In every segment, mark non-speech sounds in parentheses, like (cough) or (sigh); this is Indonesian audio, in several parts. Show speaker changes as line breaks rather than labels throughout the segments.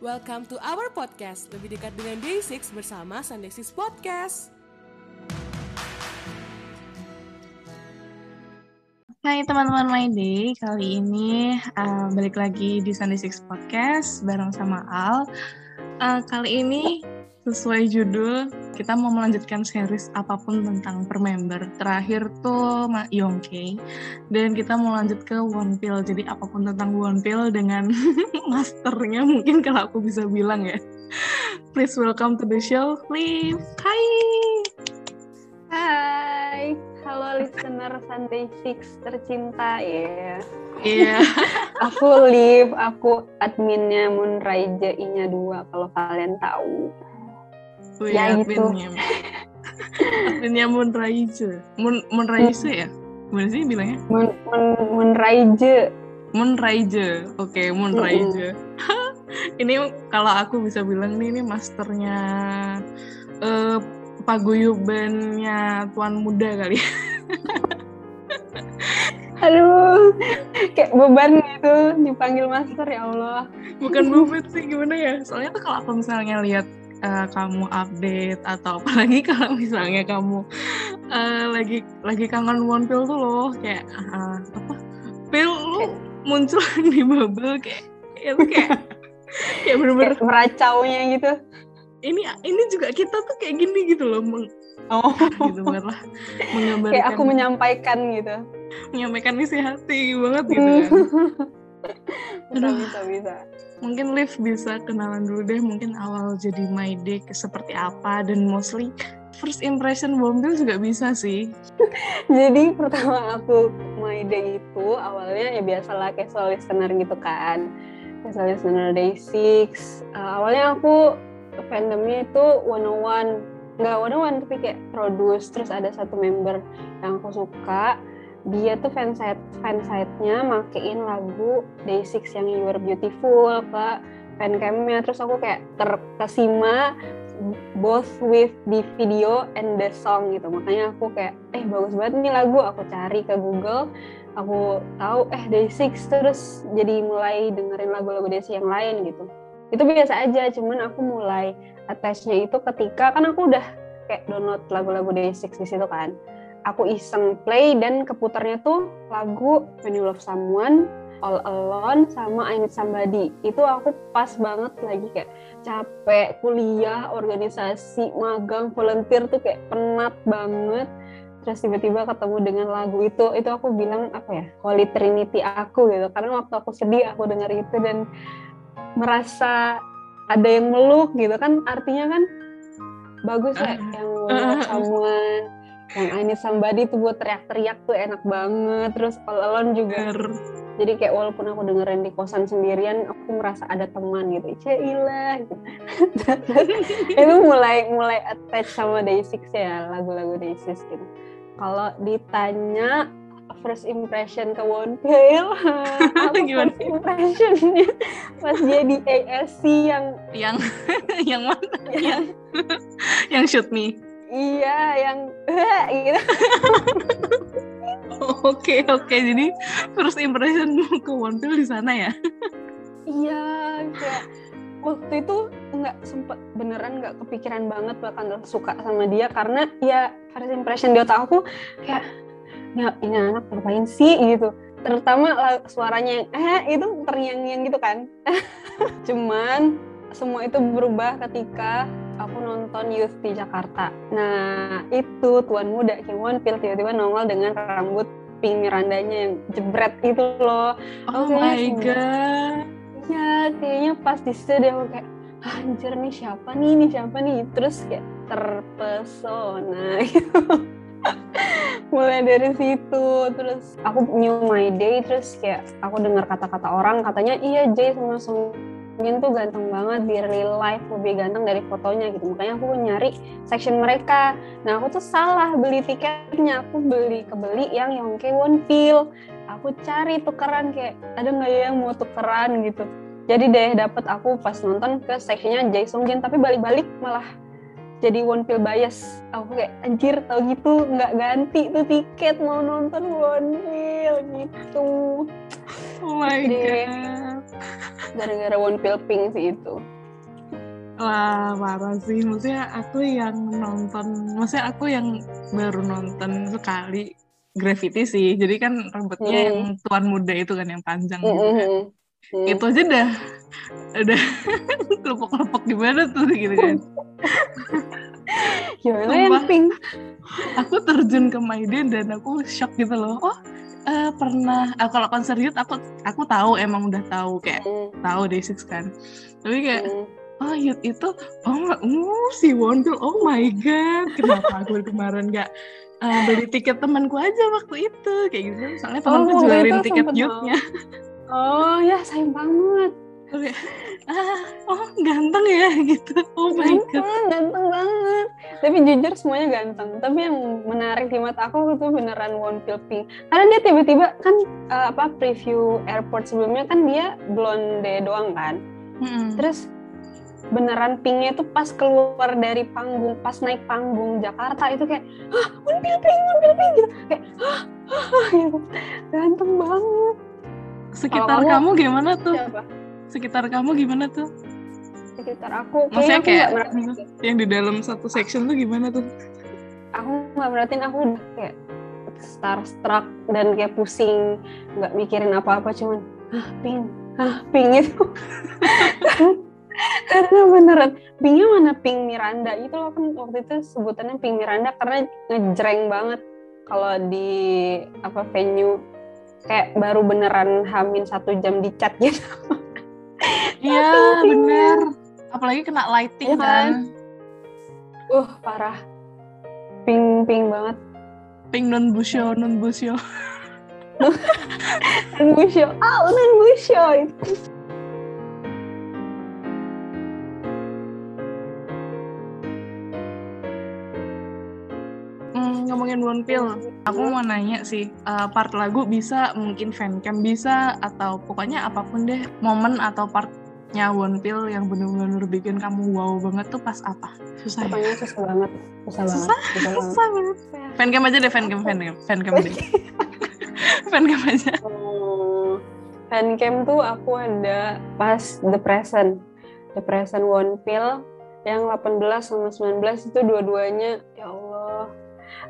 Welcome to our podcast, lebih dekat dengan Day6 bersama Sunday 6 Podcast.
Hai teman-teman My Day, kali ini uh, balik lagi di Sunday Six Podcast bareng sama Al. Uh, kali ini sesuai judul, kita mau melanjutkan series apa pun tentang per member. Terakhir tuh Yongke, dan kita mau lanjut ke One Pill. Jadi apa pun tentang One Pill dengan (laughs) masternya mungkin kalau aku bisa bilang ya. Please welcome to the show, Liv. Hai!
Hai, halo listener Sunday Six tercinta ya.
Iya. Yeah. (laughs)
aku Liv, aku adminnya Moonrise I-nya dua kalau kalian tahu.
Oh, ya, ya gitu. Adminnya, adminnya. Moon Moonrise ya? Gimana sih bilangnya?
Moon, Moon, Moonrise.
Moonrise. Oke, okay. Mm -hmm. ini kalau aku bisa bilang nih ini masternya uh, paguyubannya tuan muda kali. (laughs)
Aduh, kayak beban gitu dipanggil master ya Allah.
Bukan beban sih gimana ya? Soalnya tuh kalau aku misalnya lihat uh, kamu update atau apalagi (laughs) kalau misalnya kamu uh, lagi lagi kangen One Pill tuh loh kayak uh, apa? Pill lu muncul (laughs) di bubble kayak itu kayak (laughs) kayak bener-bener
meracaunya gitu.
Ini ini juga kita tuh kayak gini gitu loh meng,
oh.
gitu banget lah menggambarkan
kayak aku menyampaikan gitu.
menyampaikan isi hati banget gitu kan.
Bisa bisa bisa
mungkin Liv bisa kenalan dulu deh mungkin awal jadi my day seperti apa dan mostly first impression Bombil juga bisa sih. (laughs)
Jadi pertama aku my day itu awalnya ya biasalah casual listener gitu kan. Casual listener day six. Uh, awalnya aku fandomnya itu one on one. Nggak one on one tapi kayak produce terus ada satu member yang aku suka dia tuh fansite fansite-nya makein lagu Day6 yang You Are Beautiful ke fancamnya terus aku kayak terkesima both with the video and the song gitu. Makanya aku kayak eh bagus banget nih lagu. Aku cari ke Google aku tahu eh Day6 terus jadi mulai dengerin lagu-lagu Day6 yang lain gitu. Itu biasa aja cuman aku mulai attachnya itu ketika kan aku udah kayak download lagu-lagu Day6 di situ kan aku iseng play dan keputarnya tuh lagu When You Love Someone All Alone sama I Need Somebody. Itu aku pas banget lagi kayak capek kuliah organisasi magang volunteer tuh kayak penat banget. Terus tiba-tiba ketemu dengan lagu itu itu aku bilang apa ya Holy Trinity aku gitu. Karena waktu aku sedih aku dengar itu dan merasa ada yang meluk gitu kan. Artinya kan bagus ya uh, yang uh, someone yang I need somebody tuh buat teriak-teriak tuh enak banget. Terus all alone juga jadi kayak walaupun aku dengerin di kosan sendirian aku merasa ada teman gitu. Cailah (laughs) gitu. itu mulai mulai attach sama Day6 ya lagu-lagu Day6 gitu kalau ditanya first impression ke One Pill (laughs) (laughs)
gimana
first impressionnya pas dia di ASC yang
yang yang mana? Yang yang shoot me
iya yang gitu. (laughs)
Oke oke. Jadi first impression ke One Pill di sana ya?
Iya kayak waktu itu nggak sempet beneran nggak kepikiran banget bakal suka sama dia. Karena ya first impression di otak aku kayak ya ini anak ngapain sih? gitu. Terutama suaranya yang eh itu terngiang-ngiang gitu kan. (laughs) Cuman semua itu berubah ketika aku nonton Youth di Jakarta. Nah itu tuan muda Kim Won Pil tiba-tiba nongol dengan rambut pink Mirandanya yang jebret itu loh.
Oh my god.
Ya kayaknya pas di situ dia kayak ah, anjir nih siapa nih? Nih siapa nih? Terus kayak terpesona (laughs) gitu. Mulai dari situ terus aku new my day terus kayak aku dengar kata-kata orang katanya iya Jay sama Songin tuh ganteng banget di real life lebih ganteng dari fotonya gitu. Makanya aku nyari section mereka. Nah aku tuh salah beli tiketnya. Aku beli kebeli yang Yongke One Pill aku cari tukeran kayak ada nggak ya yang mau tukeran? gitu. Jadi deh dapet aku pas nonton ke sectionnya Jay Songin tapi balik-balik malah jadi one pill bias aku kayak anjir tau gitu nggak ganti tuh tiket mau nonton one pill gitu
oh my god
gara-gara One Pill Pink sih itu
Wah, parah sih. Maksudnya aku yang nonton, maksudnya aku yang baru nonton sekali Gravity sih. Jadi kan rambutnya
Hmm.
yang tuan muda itu kan yang panjang
Mm,
gitu
mm,
kan.
Mm. Mm.
Itu aja dah udah (laughs) kelepok-kelepok gimana tuh gitu kan. (laughs)
yang
Aku terjun ke Maiden dan aku shock gitu loh. Oh, eh, pernah ah, kalau konser youth aku aku tahu emang udah tahu kayak
Mm,
tahu Day6 kan. Tapi kayak
mm.
oh youth itu oh uh, si Wondel oh my god kenapa aku (laughs) kemarin nggak uh, beli tiket temanku aja waktu itu kayak gitu soalnya temanku
waktu
jualin tiket youthnya
oh ya sayang banget.
Kayak, ah oh ganteng ya gitu. Oh my god.
ganteng ganteng banget. Tapi jujur semuanya ganteng. Tapi yang menarik di mata aku itu beneran One Pill Pink karena dia tiba-tiba kan eh, apa preview airport sebelumnya kan dia blonde doang kan?
Mm-mm.
terus beneran pinknya tuh pas keluar dari panggung pas naik panggung Jakarta itu kayak ah Pink One Pill Pink gitu. Kayak ah, ah, ah, gitu. Ganteng banget
sekitar
Kalau
kamu gimana tuh?
siapa?
Sekitar kamu gimana tuh?
Sekitar aku
maksudnya
aku
kayak
merhatiin
yang di dalam satu section tuh gimana tuh?
Aku nggak merhatiin aku udah kayak starstruck dan kayak pusing nggak mikirin apa-apa cuman ah pink ah pink (laughs) itu. Karena beneran. Pinknya mana? Pink Miranda. Itu loh kan waktu itu sebutannya pink Miranda karena ngejreng banget. Kalau di apa venue kayak baru beneran hamin satu jam di chat gitu.
Iya (laughs) bener. Apalagi kena lighting
Iya kan? uh parah. Pink pink banget.
Pink non busyo non busyo
dan (laughs) busyo ah dan busyo itu
ngomongin One Pill, aku mau nanya sih, uh, part lagu bisa, mungkin fancam bisa, atau pokoknya apa pun deh, momen atau partnya One Pill yang bener-bener bikin kamu wow banget tuh pas apa? Susah ya?
pokoknya susah banget susah banget
Susah?
susah banget
Susah banget. Fancam aja deh, fancam, fancam, fancam deh. (laughs) fancam aja.
Oh, fancam tuh aku ada pas The Present. The Present One Pill yang 18 sama 19 itu dua-duanya ya Allah.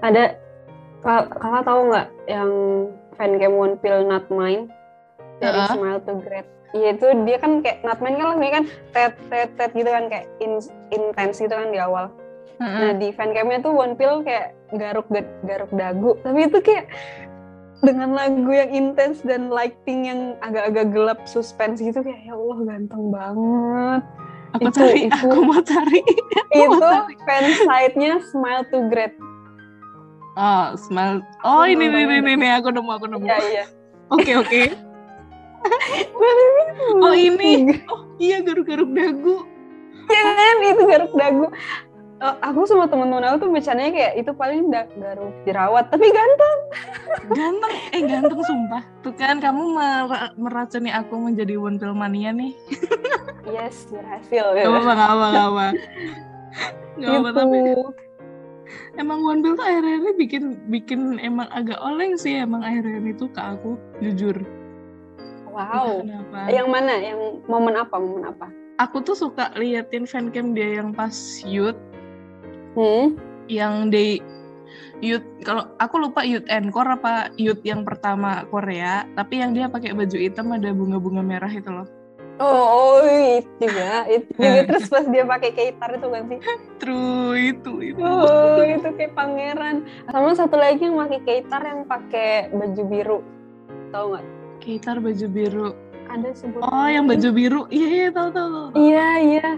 Ada Ka- kakak tahu nggak yang fancam One Pill Not Mine dari
Heeh.
Smile to Great. Iya itu dia kan kayak Not Mine kan lagunya kan tet tet tet gitu kan kayak in, intense gitu kan di awal. Nah di fancamnya tuh One Pill kayak garuk garuk dagu, tapi itu kayak dengan lagu yang intens dan lighting yang agak-agak gelap suspense gitu kayak ya Allah ganteng banget.
Aku
Itu-
cari,
itu-
aku mau cari. (laughs)
itu
cari.
fan side-nya Smile to Great.
Oh, smile. Oh, ini, ini,
banget.
ini, ini, aku nemu, aku nemu.
Iya iya.
Oke, oke. (laughs) Oh, ini. Oh, iya, garuk-garuk dagu.
Iya kan itu garuk dagu. Eh, aku sama temen-temen aku tuh bercandanya kayak itu paling da- garuk jerawat tapi ganteng.
Ganteng, eh ganteng sumpah. Tuh kan kamu mer- meracuni aku menjadi One Pill mania nih.
Yes berhasil.
Gak apa-apa, gak apa, gak
Gitu.
tapi emang One Pill tuh akhirnya ini bikin bikin emang agak oleng sih emang akhirnya itu ke aku, jujur.
Wow.
Kenapa?
Yang mana? Yang momen apa? Momen apa?
Aku tuh suka liatin fancam dia yang pas youth,
Hmm.
yang di youth kalau aku lupa youth encore apa youth yang pertama Korea tapi yang dia pakai baju hitam ada bunga-bunga merah itu loh
Oh, oh, itu juga. Itu (laughs) juga terus pas dia pakai gitar itu kan sih.
true itu itu
Oh, itu kayak pangeran. Sama satu lagi yang pakai gitar yang pakai baju biru. Tahu nggak?
Gitar baju biru
Ada sebutan.
oh yang baju biru iya iya tahu tahu.
Iya, iya.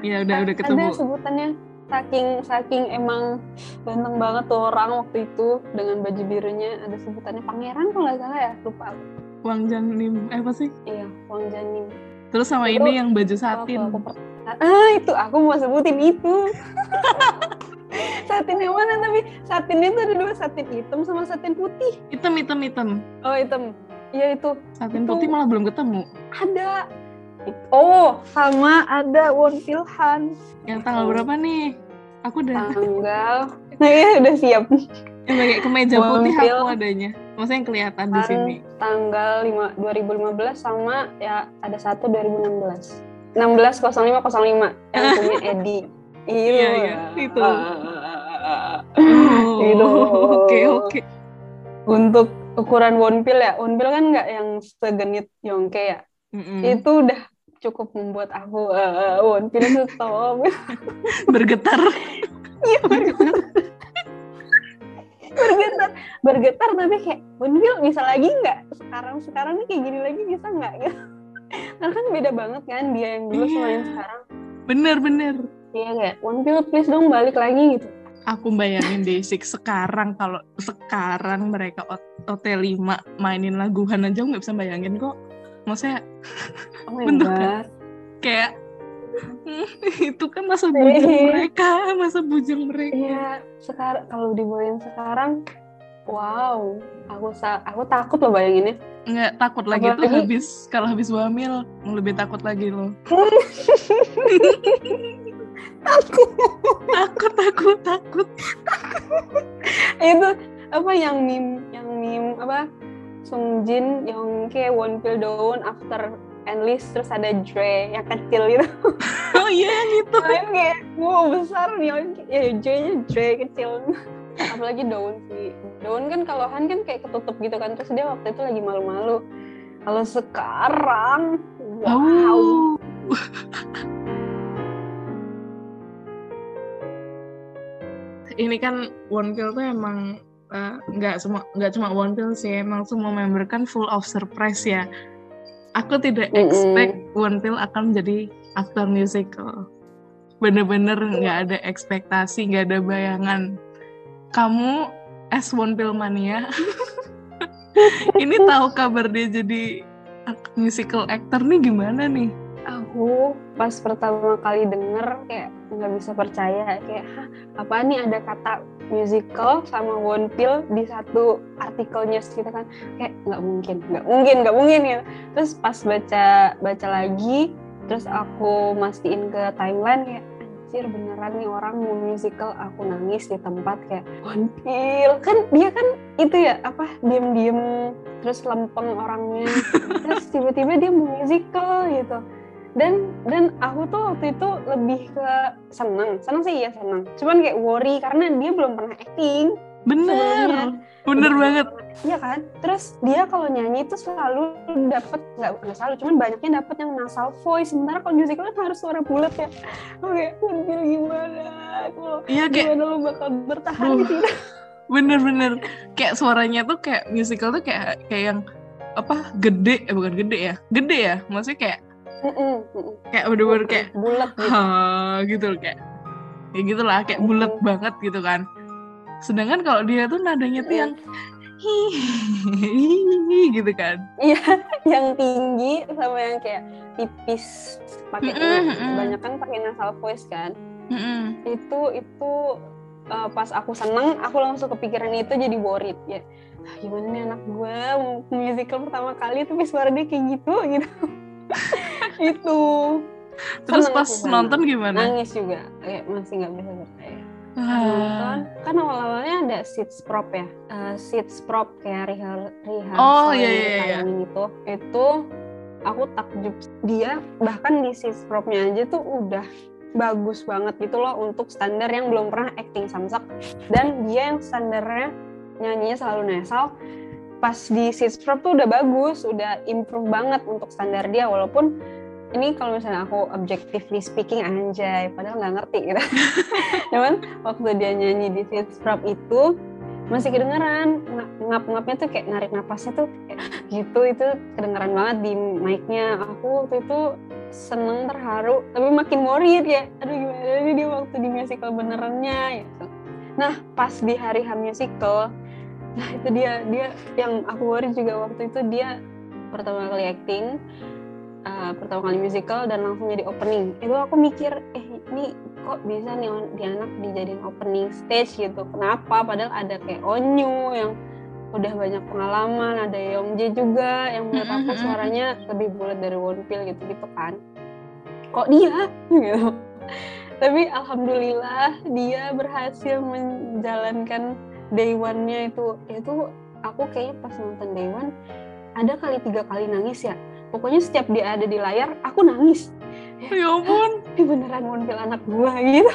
iya udah udah ketemu
Ada sebutannya saking saking emang ganteng banget tuh orang waktu itu dengan baju birunya ada sebutannya pangeran kalau nggak salah ya lupa aku.
Wang Janim eh apa sih
iya Wang Janin
terus sama ini yang baju satin.
aku ah itu aku mau sebutin itu. (laughs) Satin yang mana? Tapi satin itu ada dua satin hitam sama satin putih.
Hitam hitam hitam.
Oh hitam. Iya itu.
Satin
Itu-
putih malah belum ketemu.
ada. Oh sama ada One Pilhan
yang tanggal berapa nih? Aku udah
tanggal. (laughs) Nah ya udah siap
yang pakai kemeja putih aku adanya. Maksudnya yang kelihatan di sini.
tanggal 5, 2015 sama ya ada satu 2016 160505 yang (laughs) punya Edi.
Iya, iya, itu.
Gitu.
Oh, oke oke.
Untuk ukuran wonpil ya. Wonpil kan nggak yang segenit Yongke ya?
Mm-mm.
itu udah cukup membuat aku uh, wonpil itu stop (laughs)
bergetar.
Iya, bergetar bergetar bergetar tapi kayak wonpil bisa lagi nggak? Sekarang sekarang nih kayak gini lagi bisa nggak? Gitu. Karena kan beda banget kan dia yang dulu sama yang
Iya.
sekarang.
Bener bener.
Iya kayak wonpil please dong balik lagi gitu.
Aku bayangin Desik sekarang kalau sekarang mereka O- OT5 mainin laguhan aja nggak bisa bayangin kok. Maksudnya
oh (laughs)
Bentuk kayak "Hmm, (laughs) itu kan masa bujang mereka masa bujang mereka.
Iya sekarang kalau dibawain sekarang wow. Aku aku takut loh bayanginnya.
Nggak takut lagi tuh
Apalagi-
habis kalau habis hamil lebih takut lagi loh. (laughs)
Takut.
Takut takut takut.
Itu apa yang meme yang meme apa? Sungjin yang kayak one pill down after enlist terus ada Dre yang kecil gitu. (laughs)
Oh iya yang itu.
Lain kayak wow besar nih ya J nya Dre kecil. Apalagi daun sih. Daun kan kalau Han kan kayak ketutup gitu kan terus dia waktu itu lagi malu-malu. Kalau sekarang wow.
Oh. (laughs) ini kan One Pill tuh emang eh, nggak semua nggak cuma One Pill sih emang semua member kan full of surprise ya aku tidak expect One Pill akan menjadi aktor musical. Bener-bener nggak ada ekspektasi nggak ada bayangan. Kamu as One Pill mania. (laughs) Ini tahu kabar dia jadi musical actor nih gimana nih?
Aku pas pertama kali denger kayak nggak bisa percaya kayak Hah, apa nih ada kata musical sama one pill di satu artikelnya gitu kan. Kayak nggak mungkin nggak mungkin nggak mungkin ya. Terus pas baca baca lagi terus aku mastiin ke timeline kayak anjir beneran nih orang mau musical aku nangis di tempat kayak one pill. Kan dia kan itu ya apa diem diem terus lempeng orangnya. (laughs) Terus tiba-tiba dia mau musical gitu dan dan aku tuh waktu itu lebih ke seneng. Seneng sih iya seneng. Cuman kayak worry karena dia belum pernah acting
bener.
Sebelumnya.
bener banget.
Iya kan? Terus dia kalau nyanyi itu selalu dapet nggak selalu cuman banyaknya dapet yang nasal voice. Sementara kalau musical kan harus suara bulat ya oke Unpil gimana? Kalau
iya kayak
gimana lo bakal bertahan
Duh. (laughs)
di sini
bener-bener kayak suaranya tuh kayak musical tuh kayak kayak yang apa gede eh bukan gede ya gede ya. Maksudnya kayak
Mm-mm, mm-mm.
kayak bener-bener kayak
bulat gitu
ha gitu loh, kayak kayak gitulah kayak bulat
Mhm.
banget gitu kan sedangkan kalau dia tuh nadanya tuh yang hihihi gitu kan
Iya, (laughs) yang tinggi sama yang kayak tipis pakai
Mm-mm, mm-mm.
banyak kan pakai nasal voice kan.
Mm-mm.
Itu itu uh, pas aku seneng, aku langsung kepikiran itu jadi worried ya. "Ah, Gimana nih anak gue musical pertama kali tapi suara dia kayak gitu (laughs) gitu. Itu.
Terus
Seneng
pas nonton gimana?
Nangis juga. Kayak masih nggak bisa percaya.
Wah.
nonton kan awal-awalnya ada seats prop ya? Eh, seats prop kayak rehar rehearsal
Oh, iya, iya, iya.
itu itu aku takjub. Dia bahkan di seats propnya aja tuh udah bagus banget gitu loh untuk standar yang belum pernah acting samsak. Dan dia yang standarnya nyanyinya selalu nasal. Pas di seats prop tuh udah bagus udah improve banget untuk standar dia walaupun ini kalau misalnya aku objectively speaking anjay padahal nggak ngerti gitu. (laughs) Cuman waktu dia nyanyi di seats prop itu masih kedengeran. Nga- ngap-ngapnya tuh kayak narik napasnya tuh kayak (gasps) gitu itu kedengeran banget di mic-nya. Aku waktu itu seneng terharu tapi makin worried ya aduh gimana nih dia waktu di musical benerannya? Gitu. Nah pas di hari H musical nah itu dia dia yang aku worry juga waktu itu dia pertama kali acting uh, pertama kali musical dan langsung jadi opening. Itu aku mikir eh ini kok bisa nih di anak dijadiin opening stage gitu? Kenapa? Padahal ada kayak Onyu yang udah banyak pengalaman ada Yongjae juga yang menurut aku suaranya lebih bulat dari Wonpil gitu gitu kan. Kok dia? (laughs) Gitu. Tapi alhamdulillah dia berhasil menjalankan day one-nya itu. Itu aku kayaknya pas nonton day one ada kali tiga kali nangis ya pokoknya setiap dia ada di layar aku nangis.
Ya ampun. (laughs)
Ini beneran Wonpil anak gua gitu.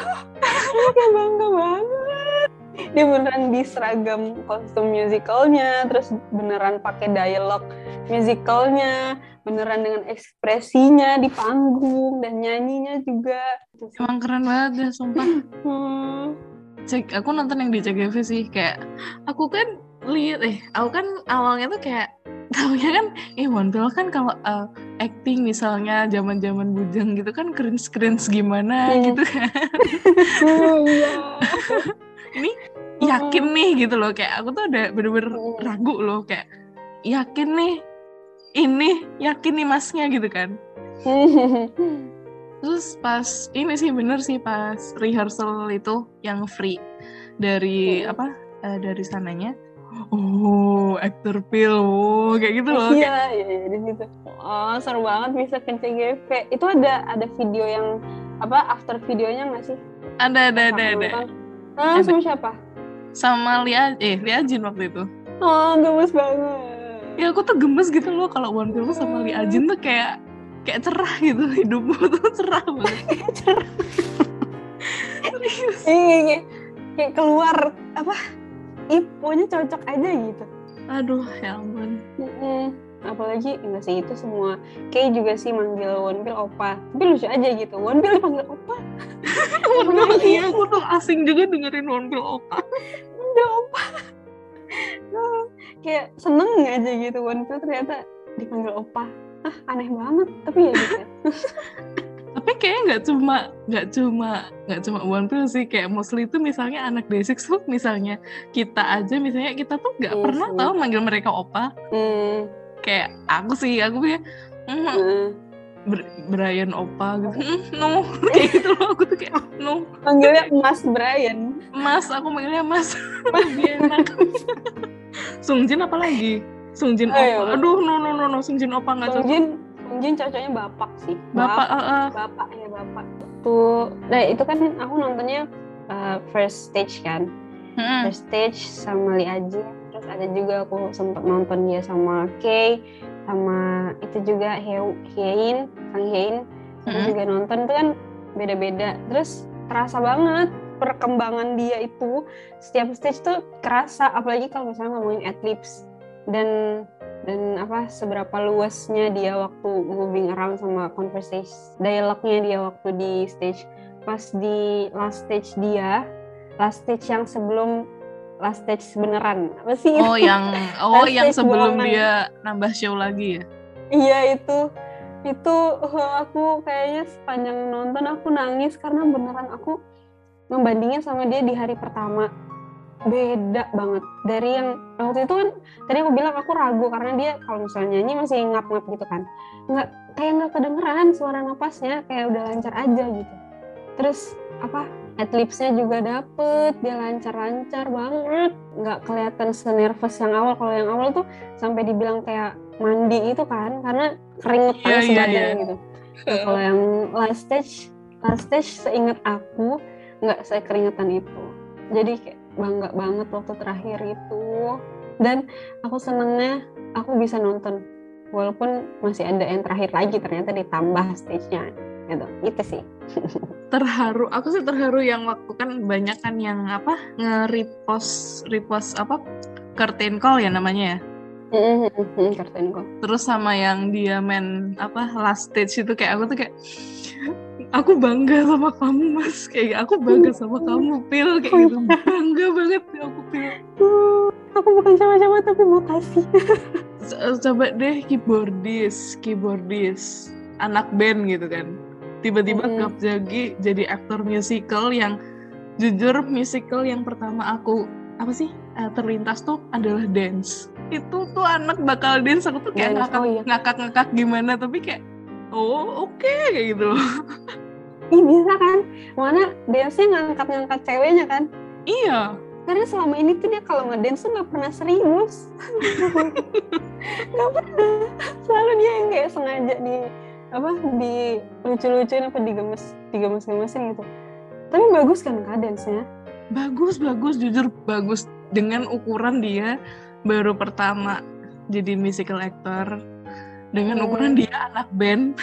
(laughs) Kayak bangga banget. Dia beneran di seragam kostum musicalnya terus beneran pakai dialog musicalnya beneran dengan ekspresinya di panggung dan nyanyinya juga.
Emang keren banget ya sumpah.
Hmm.
cek aku nonton yang di CGV sih kayak aku kan lihat eh aku kan awalnya tuh kayak (laughs) taunya kan eh Wonpil kan kalau uh, acting misalnya zaman-zaman bujang gitu kan keren-keren gimana
Hmm.
gitu kan. (laughs)
Oh, iya. (laughs)
ini yakin nih gitu loh kayak aku tuh udah bener-bener ragu loh kayak yakin nih ini yakin nih masnya gitu kan. Terus pas ini sih bener sih pas rehearsal itu yang free dari apa eh, dari sananya oh aktor pil oh kayak gitu loh
Iya, iya, iya, di situ. Oh, seru banget bisa ke CGV. Itu ada ada video yang apa after videonya nggak sih?
ada ada ada ada?
Ah, sama siapa?
sama Lia eh Lia Jin waktu itu
Oh, gemes banget.
ya aku tuh gemes gitu loh kalau One Pill tuh sama Lia Jin tuh kayak kayak cerah gitu (laughs) hidupmu tuh cerah banget (laughs) Serius.
Iya, kayak, kayak keluar apa? Ih, pokoknya cocok aja gitu.
aduh ya ampun
Mm-mm. Apalagi enggak sih itu semua kayak juga sih manggil Wonpil opa. Tapi lucu aja gitu. Wonpil dipanggil opa. (laughs)
Aduh, iya aku tuh asing juga dengerin One Pill Opa
Udah opa. Nah, kayak seneng aja gitu Wonpil ternyata dipanggil opa. Ah, aneh banget. Tapi ya gitu. (laughs)
tapi kayaknya nggak cuma nggak cuma nggak cuma One Pill sih. Kayak mostly itu misalnya anak Day6 tuh misalnya kita aja misalnya kita tuh nggak
Iya
pernah
sih.
tahu manggil mereka opa.
Hmm.
kayak aku sih aku kayak mm. Br- Brian opa gitu. Mm, no. (laughs) Kayak gitu loh aku tuh kayak no.
Panggilnya Mas Brian.
mas aku manggilnya mas. (laughs) Lebih enak Sungjin apa lagi? Sungjin
Oh, iya,
opa. aduh no no no no. Sungjin opa nggak cocok
Songjin cocoknya bapak sih.
bapak eh, eh.
bapak ya bapak. Tuh, nah itu kan aku nontonnya uh, first stage kan.
Mm-mm.
First stage sama Lee Aji. Terus ada juga aku sempat nonton dia sama Kay, sama itu juga Hyein, Kang Hyein. Aku juga nonton itu kan beda-beda. Terus terasa banget perkembangan dia itu setiap stage tuh kerasa apalagi kalau misalnya ngomongin adlibs dan dan apa seberapa luasnya dia waktu moving around sama conversation dialognya dia waktu di stage. Pas di last stage dia last stage yang sebelum last stage beneran apa sih?
Oh yang (laughs) oh
Last
yang sebelum dia nambah show lagi ya?
Iya itu. Itu (laughs) aku kayaknya sepanjang nonton aku nangis karena beneran aku membandingin sama dia di hari pertama beda banget. Dari yang waktu itu kan tadi aku bilang aku ragu karena dia kalau misalnya nyanyi masih ngap-ngap gitu kan. Nggak kayak nggak kedengeran suara napasnya kayak udah lancar aja gitu. Terus apa adlibsnya juga dapet dia lancar-lancar banget. Nggak kelihatan senervous yang awal. Kalau yang awal tuh sampai dibilang kayak mandi itu kan karena keringetan
Iya, iya,
sebadan
iya.
gitu. Nah, kalau yang last stage last stage seingat aku nggak saya keringetan itu. Jadi kayak bangga banget waktu terakhir itu. Dan aku senengnya aku bisa nonton. Walaupun masih ada yang terakhir lagi ternyata ditambah stage-nya gitu. Itu sih. (laughs)
Terharu aku sih terharu yang waktu kan banyak kan yang apa nge-repost repost apa curtain call ya namanya ya?
Kartun kok
terus sama yang dia main apa last stage itu kayak aku tuh kayak aku bangga sama kamu mas. Kayak aku bangga sama kamu pil. Kayak gitu. Bangga banget ya aku pil.
Aku bukan sama-sama tapi makasih
C- (laughs) coba deh keyboardis keyboardis. Anak band gitu kan. Tiba-tiba
Mm-mm.
Gap Jagi jadi aktor musical yang jujur musical yang pertama aku apa sih eh, terlintas tuh adalah dance. Itu tuh anak bakal dance. Aku tuh kayak
Dance,
ngakak
oh iya.
ngakak ngakak gimana tapi kayak oh oke kayak gitu loh (laughs)
Ih bisa kan? Mana dance-nya ngangkat-ngangkat ceweknya kan?
Iya.
Karena selama ini tuh dia kalau ngedance tuh nggak pernah serius. Nggak pernah. Selalu dia yang kayak sengaja di apa di lucu-lucuin apa digemes digemes-gemesin gitu. Tapi bagus kan kak dance-nya?
Bagus bagus. Jujur bagus dengan ukuran dia baru pertama jadi musical actor. Dengan
Hmm.
ukuran dia anak band.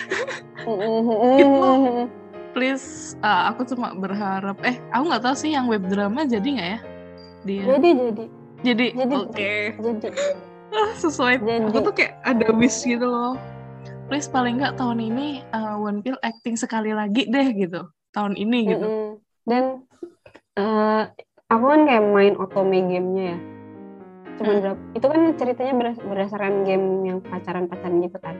Mm-mm. (laughs)
please uh, aku cuma berharap eh aku nggak tahu sih yang web drama jadi nggak ya? Dia.
Jadi jadi.
Jadi
jadi.
oke.
Jadi.
Ah, sesuai.
Jadi.
Aku tuh kayak ada wish gitu loh. Please paling nggak tahun ini uh, One Pill acting sekali lagi deh gitu. Tahun ini gitu.
Mm-mm. dan eh, aku kan kayak main otome gamenya ya. Cuman
Hmm.
berapa itu kan ceritanya beras- berdasarkan game yang pacaran-pacaran gitu kan.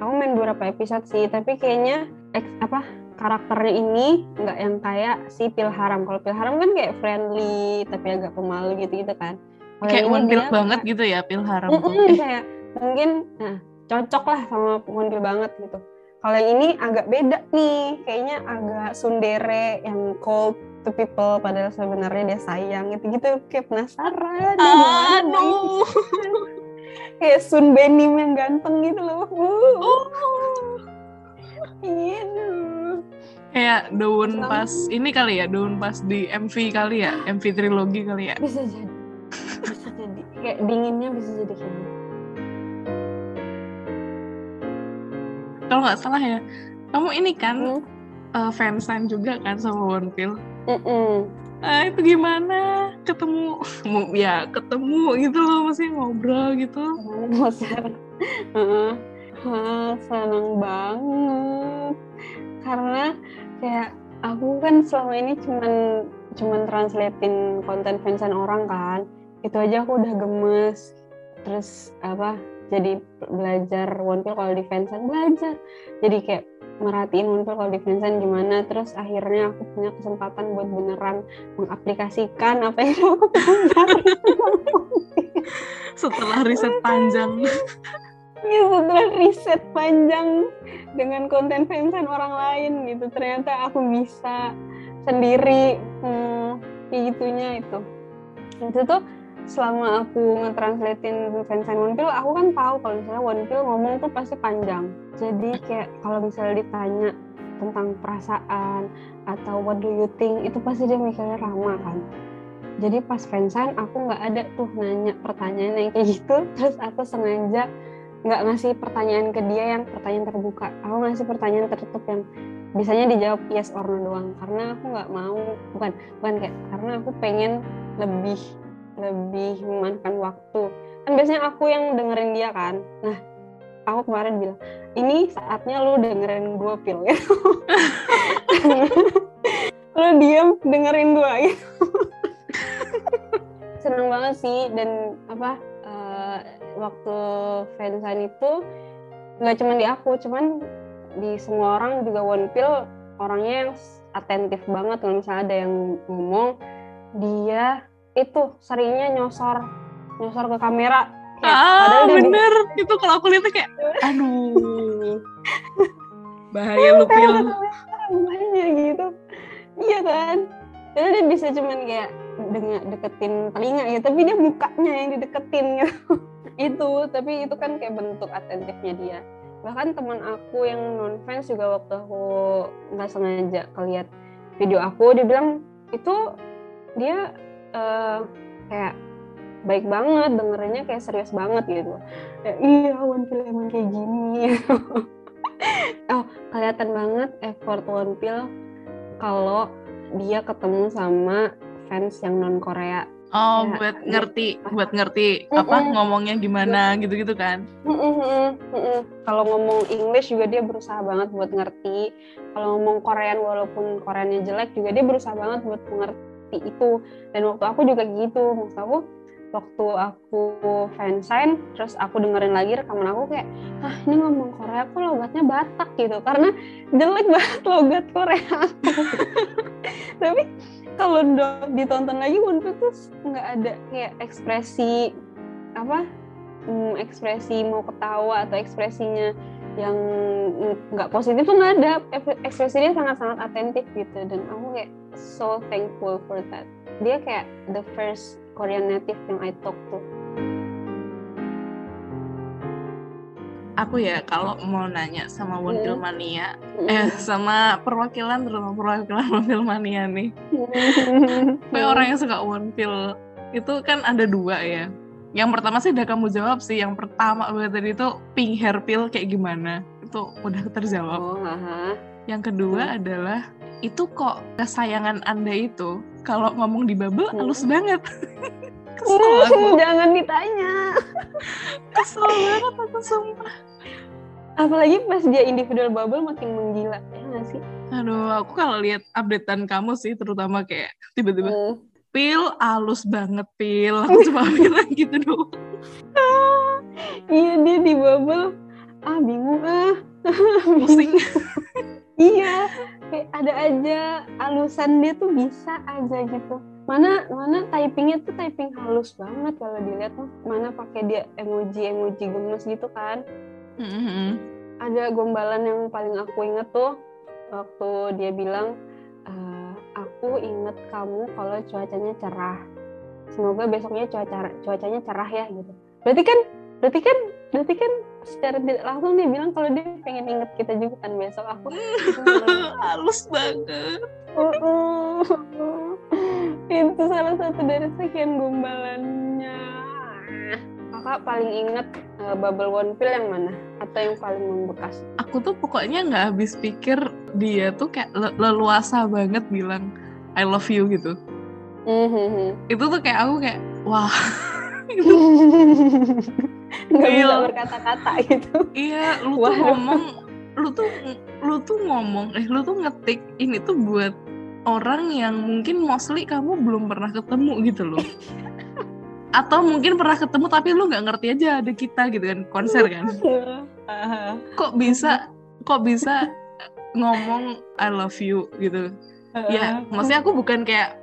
Aku main beberapa episode sih tapi kayaknya apa karakternya ini nggak yang kayak si Pilharam kalau Pilharam kan kayak friendly tapi agak pemalu gitu gitu kan. Kalau
kayak
dia
banget
kayak-
gitu ya Pil Haram tuh.
Mm-mm,
Eh,
kayak mungkin nah cocok lah sama One Pill banget gitu. Kalau yang ini agak beda nih kayaknya agak sundere yang cold to people padahal sebenarnya dia sayang gitu gitu kayak penasaran
aduh.
kayak Sun Benim yang ganteng gitu loh. Uh,
Oh.
gitu
kayak daun pas ini kali ya daun pas di MV kali ya MV trilogi kali ya
bisa jadi bisa jadi kayak dinginnya bisa jadi kayak gitu.
kalau nggak salah ya kamu ini kan
Hmm.
uh, fansign juga kan sama One Pill
Mm-mm.
ah itu gimana ketemu (laughs) Mu- ya ketemu gitu loh masih ngobrol gitu.
Wah, (laughs) senang banget. Karena kayak aku kan selama ini cuman cuman translatein konten fansan orang kan. Itu aja aku udah gemes. Terus apa? Jadi belajar One Pill kalau di fansan belajar. Jadi kayak merhatiin One Pill kalau di fansan gimana. Terus akhirnya aku punya kesempatan buat beneran mengaplikasikan apa yang aku pelajari. (laughs)
setelah riset panjang (laughs)
Ya setelah riset panjang dengan konten fansan orang lain gitu ternyata aku bisa sendiri hmm, kayak gitunya itu. Itu tuh selama aku ngetranslatein fansan One Pill aku kan tahu kalau misalnya One Pill ngomong tuh pasti panjang. Jadi kayak kalau misalnya ditanya tentang perasaan atau what do you think itu pasti dia mikirnya lama kan. Jadi pas fansign aku nggak ada tuh nanya pertanyaan yang kayak gitu (laughs) terus aku sengaja nggak ngasih pertanyaan ke dia yang pertanyaan terbuka. Aku ngasih pertanyaan tertutup yang bisanya dijawab yes or no doang. Karena aku nggak mau bukan bukan kayak karena aku pengen lebih lebih memanfaatkan waktu. Kan biasanya aku yang dengerin dia kan. Nah aku kemarin bilang ini saatnya lu dengerin gue pil. Ya (laughs) lu diem dengerin gue gitu. (laughs) Seneng banget sih dan apa waktu fansign itu nggak cuma di aku cuman di semua orang juga One Pill orangnya yang atentif banget. Kalau misalnya ada yang ngomong dia itu seringnya nyosor nyosor ke kamera. Kayak,
ah
padahal dia di-
bener itu kalau aku lihat kayak (laughs) aduh bahaya lu Pil.
Banyak gitu. Iya kan? Padahal dia bisa cuman kayak dengan deketin telinga gitu tapi dia mukanya yang dideketin gitu. (laughs) Itu tapi itu kan kayak bentuk atentifnya dia. Bahkan teman aku yang non fans juga waktu aku nggak sengaja keliat video aku dia bilang itu dia eh, kayak baik banget dengerinnya kayak serius banget gitu. Ya, iya Pill emang kayak gini. (laughs) Oh kelihatan banget effort Pill kalau dia ketemu sama fans yang non Korea.
Oh
Ya,
buat ngerti. buat ngerti apa
Mm-mm.
ngomongnya gimana gitu-gitu kan?
Kalau ngomong English juga dia berusaha banget buat ngerti. Kalau ngomong Korean walaupun Koreannya jelek juga dia berusaha banget buat mengerti itu. Dan waktu aku juga gitu maksud aku waktu aku fansign terus aku dengerin lagi rekaman aku kayak ah ini ngomong Korea kok logatnya Batak gitu. Karena jelek (laughs) banget logat Korea. (laughs) Tapi kalau ditonton lagi One Piece tuh nggak ada kayak ekspresi apa hmm, ekspresi mau ketawa atau ekspresinya yang nggak positif tuh nggak ada. Ek- ekspresinya sangat-sangat atentif gitu dan aku kayak so thankful for that. Dia kayak the first Korean native yang I talk to
aku ya kalau mau nanya sama
Hmm.
Pill Mania eh sama perwakilan terutama perwakilan (laughs) Pill Mania nih kayak orang yang suka One Pill itu kan ada dua ya. Yang pertama sih udah kamu jawab sih. Yang pertama banget tadi itu pink hair pill kayak gimana? Itu udah terjawab.
Oh, haha.
Yang kedua adalah itu kok kesayangan Anda itu kalau ngomong di bubble
Hmm.
halus banget. (laughs) kesel aku, (laughs)
Jangan ditanya.
kesel banget aku sumpah.
Apalagi pas dia individual bubble makin menggila, ya nggak sih?
Aduh, aku kalau lihat updatean kamu sih terutama kayak tiba-tiba
Hmm.
pil halus banget pil. Aku (laughs) cuma bilang gitu doang. (laughs)
Iya dia di bubble. Ah bingung ah.
Pusing.
iya, kayak ada aja alusan dia tuh bisa aja gitu. Mana mana typingnya tuh typing halus banget kalau dilihat tuh. Mana pakai dia emoji emoji gemes gitu kan.
Mhm.
Ada gombalan yang paling aku inget tuh waktu dia bilang "Eh, aku inget kamu kalau cuacanya cerah. Semoga besoknya cuaca cuacanya cerah ya gitu. Berarti kan berarti kan berarti kan secara tidak langsung dia bilang kalau dia pengen inget kita juga kan besok aku (laughs)
halus banget.
Itu salah satu dari sekian gombalannya. Kakak paling inget eh, bubble one pill yang mana? Atau yang paling membekas?
Aku tuh pokoknya nggak habis pikir dia tuh kayak le- leluasa banget bilang I love you gitu.
Mhm.
Itu tuh kayak aku kayak wah. gitu. (laughs)
Nggak bisa
Iya.
berkata-kata gitu.
Iya, lu tuh ngomong, lu tuh lu tuh ngomong, eh lu tuh ngetik ini tuh buat orang yang mungkin mostly kamu belum pernah ketemu gitu loh. (laughs) Atau mungkin pernah ketemu tapi lu nggak ngerti aja ada kita gitu kan konser kan. (laughs) Kok bisa kok bisa ngomong I love you gitu. Ya, maksudnya aku bukan kayak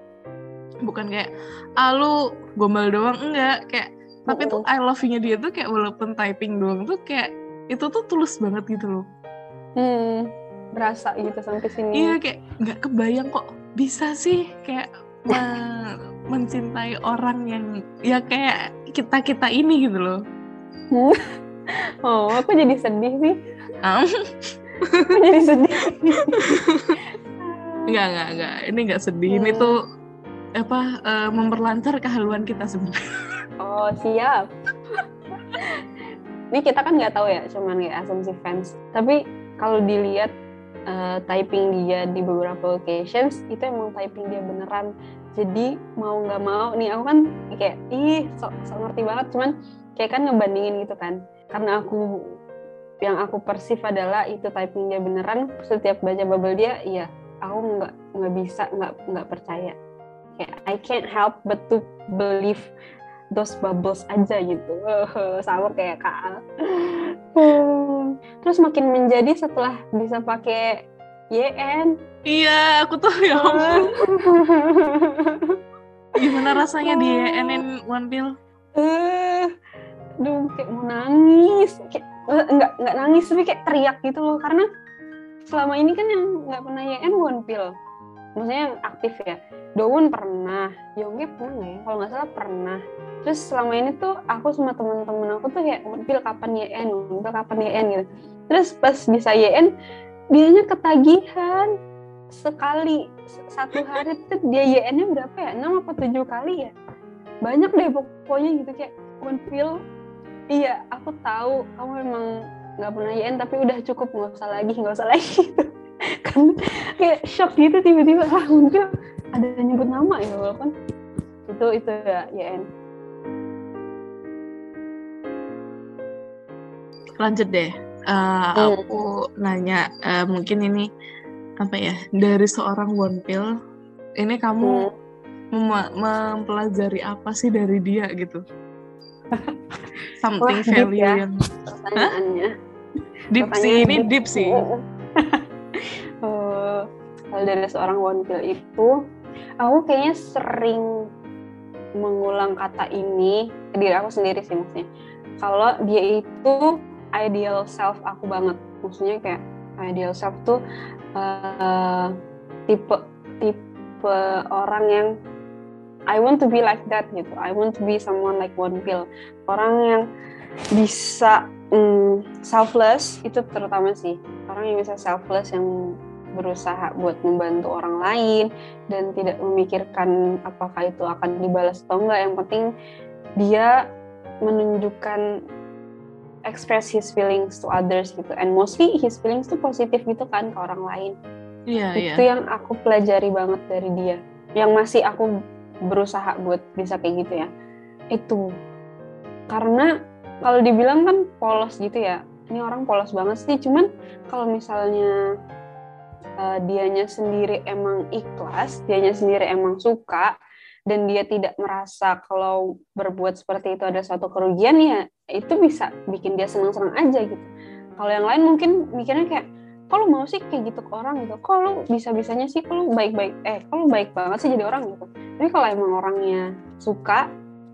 bukan kayak ah lu gombal doang enggak kayak tapi tuh I love you-nya dia tuh kayak walaupun typing doang tuh kayak itu tuh tulus banget gitu loh.
Hmm, berasa gitu sampai sini.
Iya kayak nggak kebayang kok bisa sih kayak me- mencintai orang yang ya kayak kita kita ini gitu loh. (laughs)
Oh, aku jadi sedih sih. Aku jadi sedih. (laughs)
Enggak enggak enggak ini nggak sedih ini
Hmm.
tuh apa eh, memperlancar kehaluan kita sebenarnya. (laughs)
Oh, siap. Ini kita kan nggak tahu ya, cuman kayak asumsi fans. Tapi kalau dilihat eh, typing dia di beberapa occasions, itu emang typing dia beneran. Jadi mau nggak mau, nih aku kan kayak, ih, sok sok ngerti banget. Cuman kayak kan ngebandingin gitu kan. Karena aku yang aku persif adalah itu typing dia beneran. Setiap baca bubble dia, iya, aku nggak nggak bisa nggak nggak percaya. Kayak I can't help but to believe those bubbles aja gitu (laughs) sama kayak Kak Al. Terus makin menjadi setelah bisa pakai YN.
Iya aku tuh ya ampun. (laughs) gimana rasanya di NN One Pill?
Eh, duh kayak mau nangis. Kayak, eh, enggak enggak nangis tapi kayak teriak gitu loh karena selama ini kan yang nggak pernah YN one pill. Maksudnya yang aktif ya. Dowon pernah, Yonggi pernah nggak ya? Kalau nggak salah pernah. Terus selama ini tuh aku sama temen-temen aku tuh kayak pill kapan YN, pill kapan YN gitu. Terus pas bisa YN, dianya ketagihan sekali satu hari tuh dia YN-nya berapa ya? 6 apa 7 kali ya? Banyak deh pokoknya gitu kayak pill. Iya, aku tahu kamu memang nggak pernah YN tapi udah cukup nggak usah lagi nggak usah lagi gitu. (laughs) kan kayak shock gitu tiba-tiba ah pill ada yang nyebut nama ya walaupun itu itu ya YN.
Lanjut deh. Eh,
Hmm.
aku nanya eh, mungkin ini apa ya dari seorang One Pill ini kamu mem- mempelajari apa sih dari dia gitu? Something
Wah, deep
value
ya.
yang
Pertanyaannya.
deep sih ini
deep
sih.
Kalau dari seorang one pill itu, aku kayaknya sering mengulang kata ini ke diri aku sendiri sih maksudnya. Kalau dia itu ideal self aku banget, maksudnya kayak ideal self tuh eh, tipe tipe orang yang I want to be like that gitu. I want to be someone like one pill. Orang yang bisa mm, selfless itu terutama sih orang yang bisa selfless yang berusaha buat membantu orang lain dan tidak memikirkan apakah itu akan dibalas atau enggak. Yang penting dia menunjukkan express his feelings to others gitu. And mostly his feelings tuh positif gitu kan ke orang lain.
Iya, iya.
itu yang aku pelajari banget dari dia. Yang masih aku berusaha buat bisa kayak gitu ya. Itu. Karena kalau dibilang kan polos gitu ya. Ini orang polos banget sih. Cuman kalau misalnya uh, dianya sendiri emang ikhlas dianya sendiri emang suka dan dia tidak merasa kalau berbuat seperti itu ada suatu kerugian ya itu bisa bikin dia senang-senang aja gitu. Kalau yang lain mungkin mikirnya kayak kalau mau sih kayak gitu ke orang gitu? Kalau bisa-bisanya sih? Kalau baik-baik? Eh kalau baik banget sih jadi orang gitu? Tapi kalau emang orangnya suka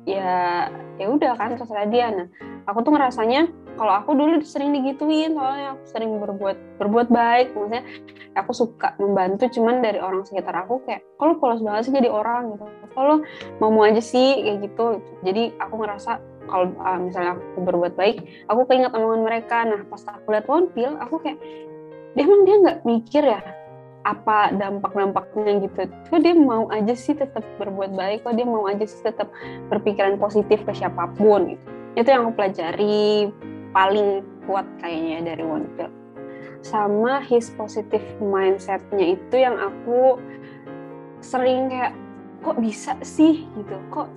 ya ya udah kan terserah dia. Nah aku tuh ngerasanya kalau aku dulu sering digituin soalnya aku sering berbuat berbuat baik. Maksudnya aku suka membantu cuman dari orang sekitar aku kayak kalau polos banget sih jadi orang? Gitu. Kalau mau mau aja sih? Kayak gitu. Jadi aku ngerasa kalau uh, misalnya aku berbuat baik aku keinget omongan mereka. Nah pas aku lihat One Pill aku kayak dia emang dia nggak mikir ya apa dampak-dampaknya gitu. Kok dia mau aja sih tetap berbuat baik, kok dia mau aja sih tetap berpikiran positif ke siapa pun? Gitu. Itu yang aku pelajari paling kuat kayaknya dari One Pill. Sama his positive mindsetnya itu yang aku sering kayak kok bisa sih? Gitu, kok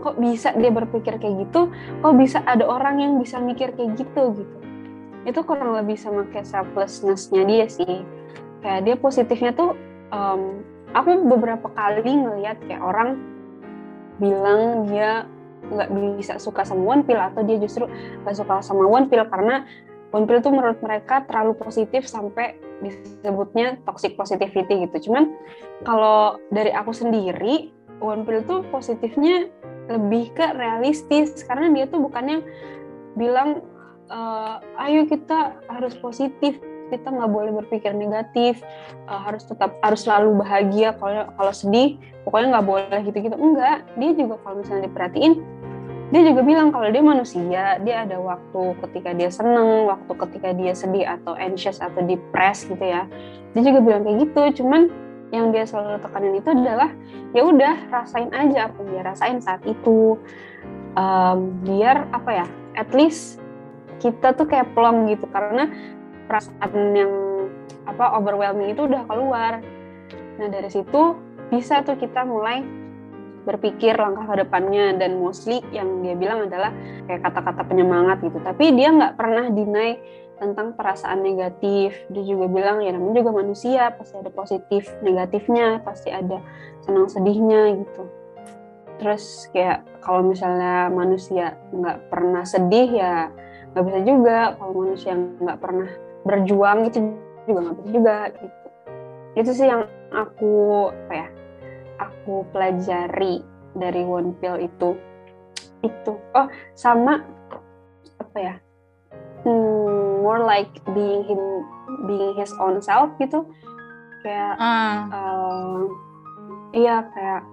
kok bisa dia berpikir kayak gitu, kok bisa ada orang yang bisa mikir kayak gitu? Gitu. Itu kurang lebih sama kayak selflessness-nya dia sih. Kayak dia positifnya tuh um, aku beberapa kali ngeliat kayak orang bilang dia nggak bisa suka sama One Pill atau dia justru nggak suka sama One Pill karena One Pill tuh menurut mereka terlalu positif sampai disebutnya toxic positivity gitu. Cuman kalau dari aku sendiri One Pill tuh positifnya lebih ke realistis karena dia tuh bukannya bilang e, ayo kita harus positif kita nggak boleh berpikir negatif uh, harus tetap harus selalu bahagia kalau kalau sedih pokoknya nggak boleh gitu-gitu enggak dia juga kalau misalnya diperhatiin dia juga bilang kalau dia manusia dia ada waktu ketika dia seneng waktu ketika dia sedih atau anxious atau depressed gitu ya dia juga bilang kayak gitu cuman yang dia selalu tekanin itu adalah ya udah rasain aja apa yang dia rasain saat itu um, biar apa ya at least kita tuh kayak plong gitu karena perasaan yang apa overwhelming itu udah keluar. Nah dari situ bisa tuh kita mulai berpikir langkah ke depannya dan mostly yang dia bilang adalah kayak kata-kata penyemangat gitu. Tapi dia nggak pernah deny tentang perasaan negatif. Dia juga bilang ya namanya juga manusia pasti ada positif negatifnya, pasti ada senang sedihnya gitu. Terus kayak kalau misalnya manusia nggak pernah sedih ya nggak bisa juga. Kalau manusia nggak pernah berjuang itu juga nggak bisa juga gitu itu sih yang aku apa ya aku pelajari dari One Pill itu itu oh sama apa ya hmm, more like being him being his own self gitu kayak uh. Uh, iya kayak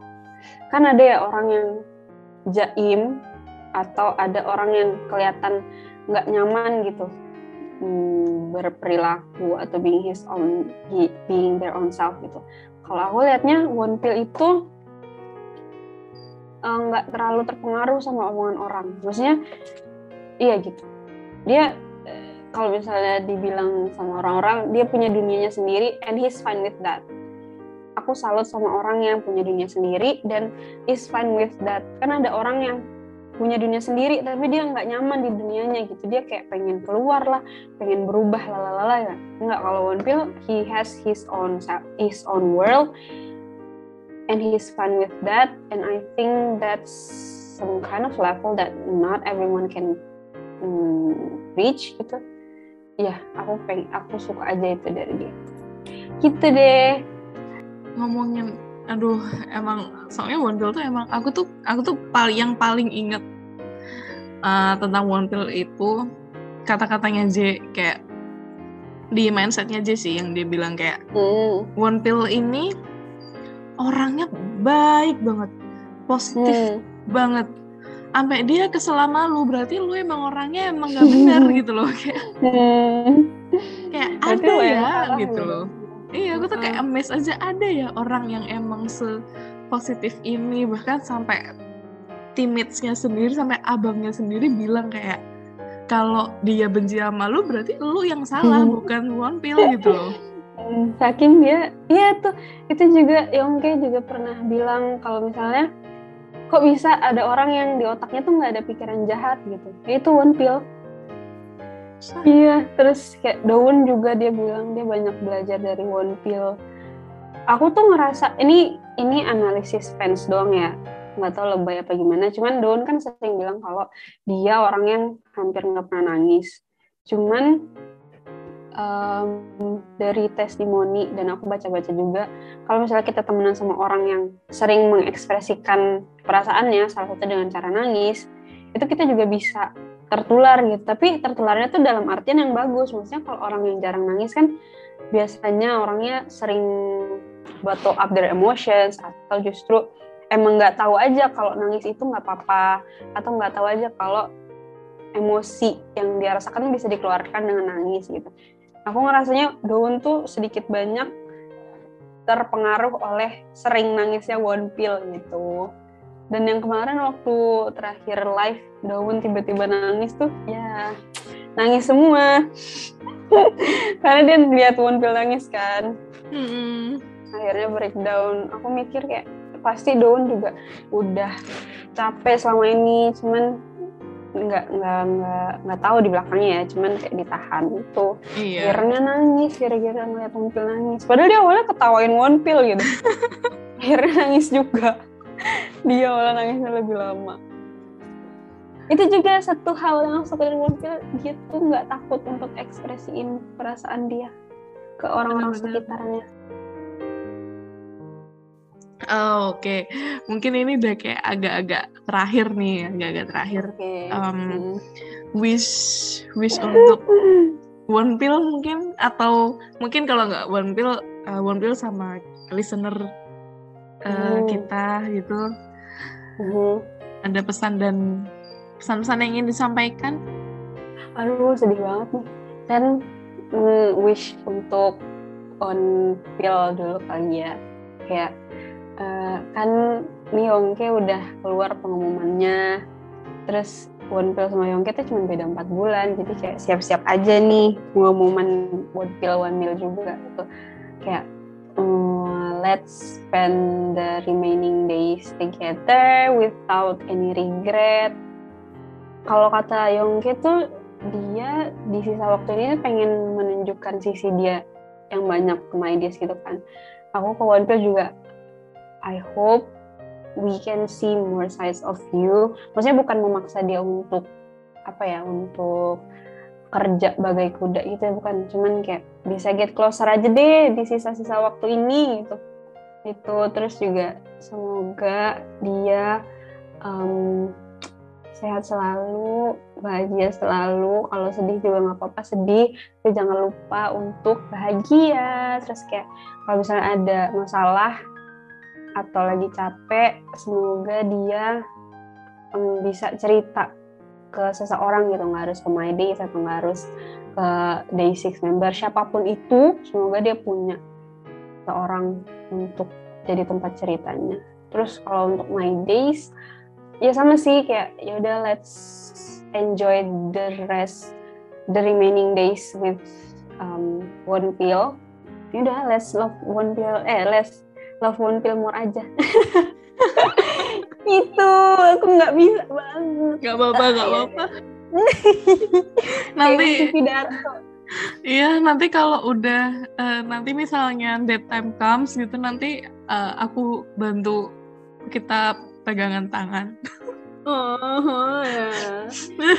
kan ada ya orang yang jaim atau ada orang yang kelihatan nggak nyaman gitu hmm, berperilaku atau being his own being their own self gitu. Kalau aku lihatnya One Pill itu eh, nggak uh, terlalu terpengaruh sama omongan orang. Maksudnya iya gitu. Dia uh, kalau misalnya dibilang sama orang-orang dia punya dunianya sendiri and he's fine with that. Aku salut sama orang yang punya dunia sendiri dan is fine with that. Kan ada orang yang punya dunia sendiri tapi dia nggak nyaman di dunianya gitu. Dia kayak pengen keluar lah pengen berubah lalalala ya. Nggak kalau One Pill he has his own his own world and he's fun with that and I think that's some kind of level that not everyone can um, reach gitu. Ya aku pengen aku suka aja itu dari dia. Gitu deh.
Ngomongin aduh emang soalnya Pill tuh emang aku tuh aku tuh paling yang paling inget uh, tentang One Pill itu kata-katanya J kayak di mindsetnya J sih yang dia bilang kayak mm. One Pill ini orangnya baik banget, positif mm. banget. Sampai dia kesel sama lu, berarti lu emang orangnya emang gak benar (laughs) gitu loh kayak. Mm. Kayak ada ya gitu loh. iya aku tuh kayak amazed aja ada ya orang yang emang se positif ini bahkan sampai teammates-nya sendiri sampai abangnya sendiri bilang kayak kalau dia benci sama lu berarti lu yang salah bukan one pill gitu loh
Hmm, Saking dia, iya tuh itu juga Yongke juga pernah bilang kalau misalnya kok bisa ada orang yang di otaknya tuh nggak ada pikiran jahat gitu. Ya, Itu one pill. Iya, terus kayak Daun juga dia bilang dia banyak belajar dari one pill. Aku tuh ngerasa ini ini analisis fans doang ya, nggak tahu lebay apa gimana. Cuman Daun kan sering bilang kalau dia orang yang hampir nggak pernah nangis. Cuman um, dari testimoni dan aku baca-baca juga kalau misalnya kita temenan sama orang yang sering mengekspresikan perasaannya salah satu dengan cara nangis itu kita juga bisa tertular gitu tapi tertularnya tuh dalam artian yang bagus maksudnya kalau orang yang jarang nangis kan biasanya orangnya sering bottle up their emotions atau justru emang nggak tahu aja kalau nangis itu nggak apa-apa atau nggak tahu aja kalau emosi yang dia rasakan bisa dikeluarkan dengan nangis gitu aku ngerasanya Daun tuh sedikit banyak terpengaruh oleh sering nangisnya one pill gitu. Dan yang kemarin waktu terakhir live Daun tiba-tiba nangis tuh ya nangis semua. (laughs) Karena dia lihat one pill nangis kan.
Mm-mm.
Akhirnya breakdown. Aku mikir kayak pasti Daun juga udah capek selama ini cuman nggak nggak nggak nggak tahu di belakangnya ya cuman kayak ditahan itu
iya.
Akhirnya nangis gara-gara ngeliat One Pill nangis. Padahal dia awalnya ketawain One Pill gitu. (laughs) Akhirnya nangis juga. Dia awalnya nangisnya lebih lama. Itu juga satu hal yang aku suka dari One Pill dia tuh nggak takut untuk ekspresiin perasaan dia ke orang-orang sekitarnya
Oh, oke mungkin ini udah kayak agak-agak terakhir nih agak-agak terakhir
oke
Um,
Hmm.
wish wish untuk one pill mungkin atau mungkin kalau nggak one pill uh, one pill sama listener uh,
Hmm.
kita gitu
Mhm.
ada pesan dan pesan-pesan yang ingin disampaikan
Aduh, sedih banget nih. Dan mm, wish untuk on pill dulu kali ya. Kayak eh, kan nih Yongke udah keluar pengumumannya. Terus one pill sama Yongke tuh cuma beda 4 bulan. Jadi kayak siap-siap aja nih pengumuman one meal juga gitu. Kayak mm, let's spend the remaining days together without any regret. Kalau kata Yongke tuh dia di sisa waktu ini pengen menunjukkan sisi dia yang banyak ke gitu kan. Aku ke One Pill juga I hope we can see more sides of you. Maksudnya bukan memaksa dia untuk apa ya, untuk kerja bagai kuda gitu ya, bukan. Cuman kayak bisa get closer aja deh di sisa-sisa waktu ini gitu. Itu terus juga semoga dia um, sehat selalu, bahagia selalu. Kalau sedih juga nggak apa-apa sedih, tapi jangan lupa untuk bahagia. Terus kayak kalau misalnya ada masalah atau lagi capek, semoga dia em, bisa cerita ke seseorang gitu, nggak harus ke My Days atau nggak harus ke Day Six member, siapa pun itu, semoga dia punya seorang untuk jadi tempat ceritanya. Terus kalau untuk My Days, ya sama sih kayak ya udah let's enjoy the rest the remaining days with um, one pill ya udah let's love one pill eh let's love more aja (laughs) itu aku nggak bisa banget
nggak apa-apa nggak
Iya,
apa-apa (laughs) nanti
pidato.
iya nanti kalau udah eh, nanti misalnya that time comes gitu nanti eh, aku bantu kita pegangan tangan (laughs)
Oh ya.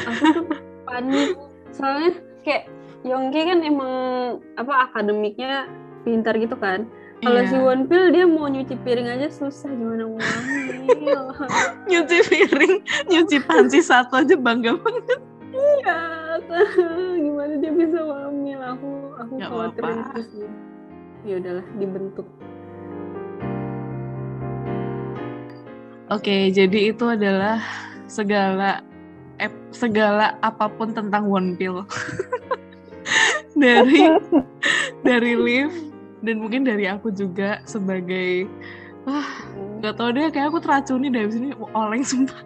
Aku tuh panik. Soalnya kayak Yongki kan emang apa akademiknya pintar gitu kan. Kalau
Iya.
si Wonpil dia mau nyuci piring aja susah gimana mau (laughs)
nyuci piring nyuci panci satu aja bangga banget
Iya, (laughs) gimana dia bisa ngambil? Aku aku
Nggak
khawatirin
apa-apa.
terus nih. Ya udahlah dibentuk.
Oke, jadi itu adalah segala ep- segala apa pun tentang One Pill. (laughs) dari dari Liv dan mungkin dari aku juga sebagai
Hmm.
nggak tau deh kayak aku teracuni dari sini oleng sumpah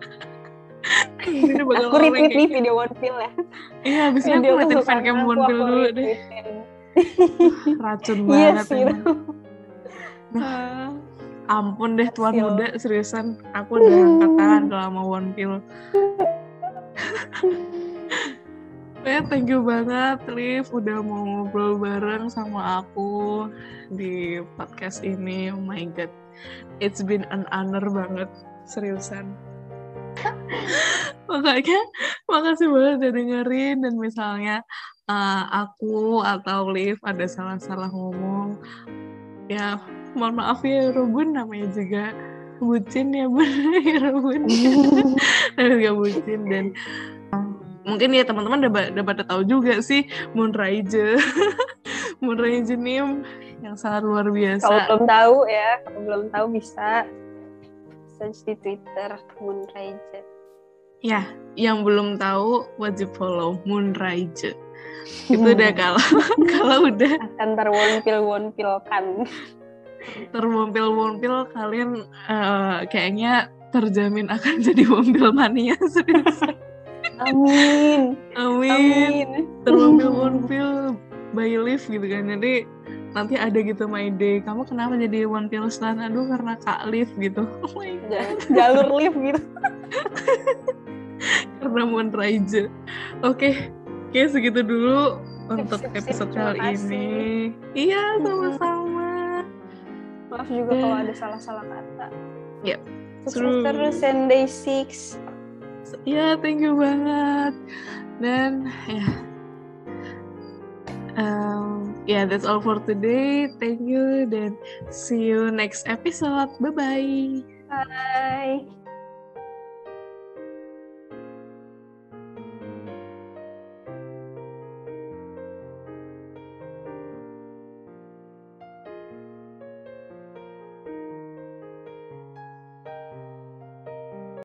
Ini bakal
Aku retweet nih video One Pill ya.
iya abis ini aku
kesukaan
fancam Pill dulu deh racun
Iya
banget
sih.
emang. ampun deh tuan muda seriusan aku udah angkat tangan kalau sama One (laughs) Pill Ya, thank you banget, Liv, udah mau ngobrol bareng sama aku di podcast ini. Oh my God, it's been an honor banget, seriusan. (laughs) Makanya, makasih banget udah dengerin, dan misalnya uh, aku atau Liv ada salah-salah ngomong, ya mohon maaf ya Rubun, namanya juga bucin ya bun, (laughs) ya Rubun. (laughs) Namanya juga bucin, dan mungkin ya teman-teman udah, udah pada tahu juga sih Moonrise (laughs) Moonrise Nim yang sangat luar
Kalau
biasa
belum tahu ya, kalau belum tahu bisa search di Twitter Moonrise.
ya yang belum tahu wajib follow Moonrise (laughs) itu udah kalau (laughs) kalau udah.
Akan terwonpil wonpilkan.
terwompil wompil kalian eh, kayaknya terjamin akan jadi wompil mania serius
Amin.
amin
Amin.
terwompil (laughs) wompil by Liv gitu kan jadi nanti ada gitu my day kamu kenapa jadi one pill stan aduh karena kak Liv gitu (laughs) oh my god
Ja- Jalur lift gitu. (laughs)
karena Moon Raja oke oke segitu dulu untuk
Sip, sip, sip.
episode
Terima
kali
kasih.
ini iya sama-sama
Maaf juga
Eh.
kalau ada salah-salah kata.
Yep.
Sukses
True.
terus and day six.
Ya thank you banget. Dan ya. Um, yeah that's all for today. Thank you dan see you next episode. Bye bye
Bye.